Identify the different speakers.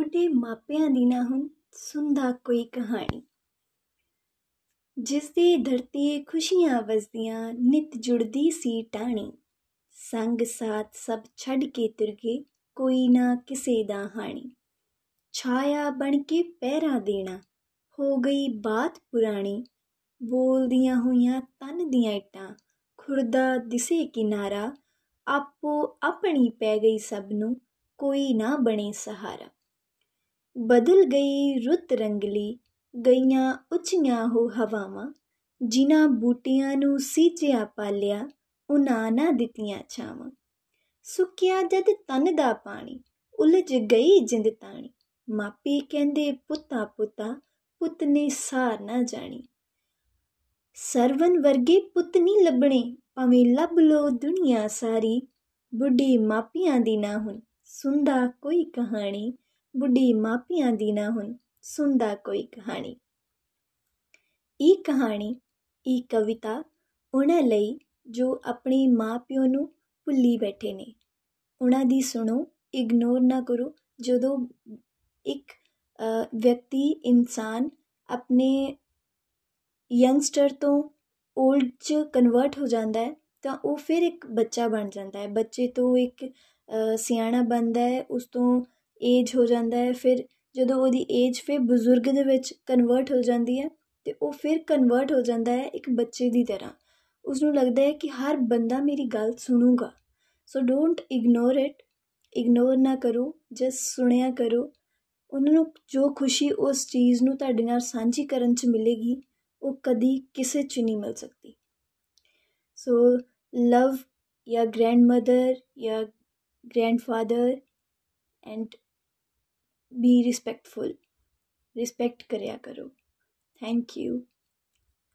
Speaker 1: ਬੁੱਢੇ ਮਾਪਿਆਂ ਦੀ ਨਾ ਹੁਣ ਸੁਣਦਾ ਕੋਈ ਕਹਾਣੀ। ਜਿਸ ਦੀ ਧਰਤੀ ਖੁਸ਼ੀਆਂ ਵਸਦੀਆਂ, ਨਿਤ ਜੁੜਦੀ ਸੀ ਟਾਣੀ ਸੰਗ ਸਾਥ ਸਭ ਛੱਡ ਕੇ ਤੁਰ ਗਏ, ਕੋਈ ਨਾ ਕਿਸੇ ਦਾ ਹਾਣੀ। ਛਾਇਆ ਬਣ ਕੇ ਪਹਿਰਾ ਦੇਣਾ, ਹੋ ਗਈ ਬਾਤ ਪੁਰਾਣੀ। ਬੋਲਦੀਆਂ ਹੋਈਆਂ ਤਨ ਦੀਆਂ ਇੱਟਾਂ, ਖੁਰਦਾ ਦਿਸੇ ਕਿਨਾਰਾ। ਆਪੋ ਆਪਣੀ ਪੈ ਗਈ ਸਭ ਨੂੰ, ਕੋਈ ਨਾ ਬਣੇ ਸਹਾਰਾ। ਬਦਲ ਗਈ ਰੁੱਤ ਰੰਗਲੀ, ਗਈਆਂ ਉੱਚੀਆਂ ਹੋ ਹਵਾਵਾਂ, ਜਿਨ੍ਹਾਂ ਬੂਟਿਆਂ ਨੂੰ ਸੀਚਿਆ ਪਾਲਿਆ ਉਹਨਾਂ ਨਾ ਦਿੱਤੀਆਂ ਛਾਵਾਂ। ਸੁੱਕਿਆ ਜਦ ਤਨ ਦਾ ਪਾਣੀ, ਉਲਝ ਗਈ ਜਿੰਦ ਤਾਣੀ। ਮਾਪੀ ਕਹਿੰਦੇ, ਪੁੱਤਾ ਪੁੱਤਾ, ਪੁੱਤ ਨੇ ਸਾਰ ਨਾ ਜਾਣੀ। ਸਰਵਨ ਵਰਗੇ ਪੁੱਤ ਨਹੀਂ ਲੱਭਣੇ, ਭਾਵੇਂ ਲੱਭ ਲੋ ਦੁਨੀਆ ਸਾਰੀ। ਬੁੱਢੀ ਮਾਪਿਆਂ ਦੀ ਨਾ ਹੁਣ ਸੁਣਦਾ ਕੋਈ ਕਹਾਣੀ। ਬੁੱਢੀ ਮਾਪਿਆਂ ਦੀ ਨਾ ਹੁਣ ਸੁਣਦਾ ਕੋਈ ਕਹਾਣੀ। ਇਹ ਕਹਾਣੀ, ਇਹ ਕਵਿਤਾ ਉਹਨਾਂ ਲਈ ਜੋ ਆਪਣੇ ਮਾਪਿਓ ਨੂੰ ਭੁੱਲੀ ਬੈਠੇ ਨੇ। ਉਹਨਾਂ ਦੀ ਸੁਣੋ ਇਗਨੋਰ ਨਾ ਕਰੋ, ਜਦੋਂ ਇੱਕ ਵਿਅਕਤੀ, ਇਨਸਾਨ ਆਪਣੇ ਯੰਗਸਟਰ ਤੋਂ 올ਡ 'ਚ ਕਨਵਰਟ ਹੋ ਜਾਂਦਾ ਹੈ, ਤਾਂ ਉਹ ਫਿਰ ਇੱਕ ਬੱਚਾ ਬਣ ਜਾਂਦਾ ਹੈ। ਬੱਚੇ ਤੋਂ ਇੱਕ ਸਿਆਣਾ ਬਣਦਾ ਹੈ, ਉਸ ਤੋਂ ਏਜ ਹੋ ਜਾਂਦਾ ਹੈ, ਫਿਰ ਜਦੋਂ ਉਹਦੀ ਏਜ ਫਿਰ ਬਜ਼ੁਰਗ ਦੇ ਵਿੱਚ ਕਨਵਰਟ ਹੋ ਜਾਂਦੀ ਹੈ ਤੇ ਉਹ ਫਿਰ ਕਨਵਰਟ ਹੋ ਜਾਂਦਾ ਹੈ ਇੱਕ ਬੱਚੇ ਦੀ ਤਰ੍ਹਾਂ। ਉਸ ਨੂੰ ਲੱਗਦਾ ਹੈ ਕਿ ਹਰ ਬੰਦਾ ਮੇਰੀ ਗੱਲ ਸੁਣੂਗਾ। So don't ignore it ignore ਨਾ ਕਰੋ ਜਸਟ ਸੁਣਿਆ ਕਰੋ। ਉਹਨਾਂ ਨੂੰ ਜੋ ਖੁਸ਼ੀ ਉਸ ਚੀਜ਼ ਨੂੰ ਤੁਹਾਡੇ ਨਾਲ ਸਾਂਝੀ ਕਰਨ 'ਚ ਮਿਲੇਗੀ, ਉਹ ਕਦੀ ਕਿਸੇ 'ਚ ਨਹੀਂ ਮਿਲ ਸਕਦੀ। ਸੋ ਲਵ ਯਾ ਗ੍ਰੈਂਡਮਦਰ ਯਾ grandfather and be respectful respect ਕਰਿਆ ਕਰੋ ਥੈਂਕ ਯੂ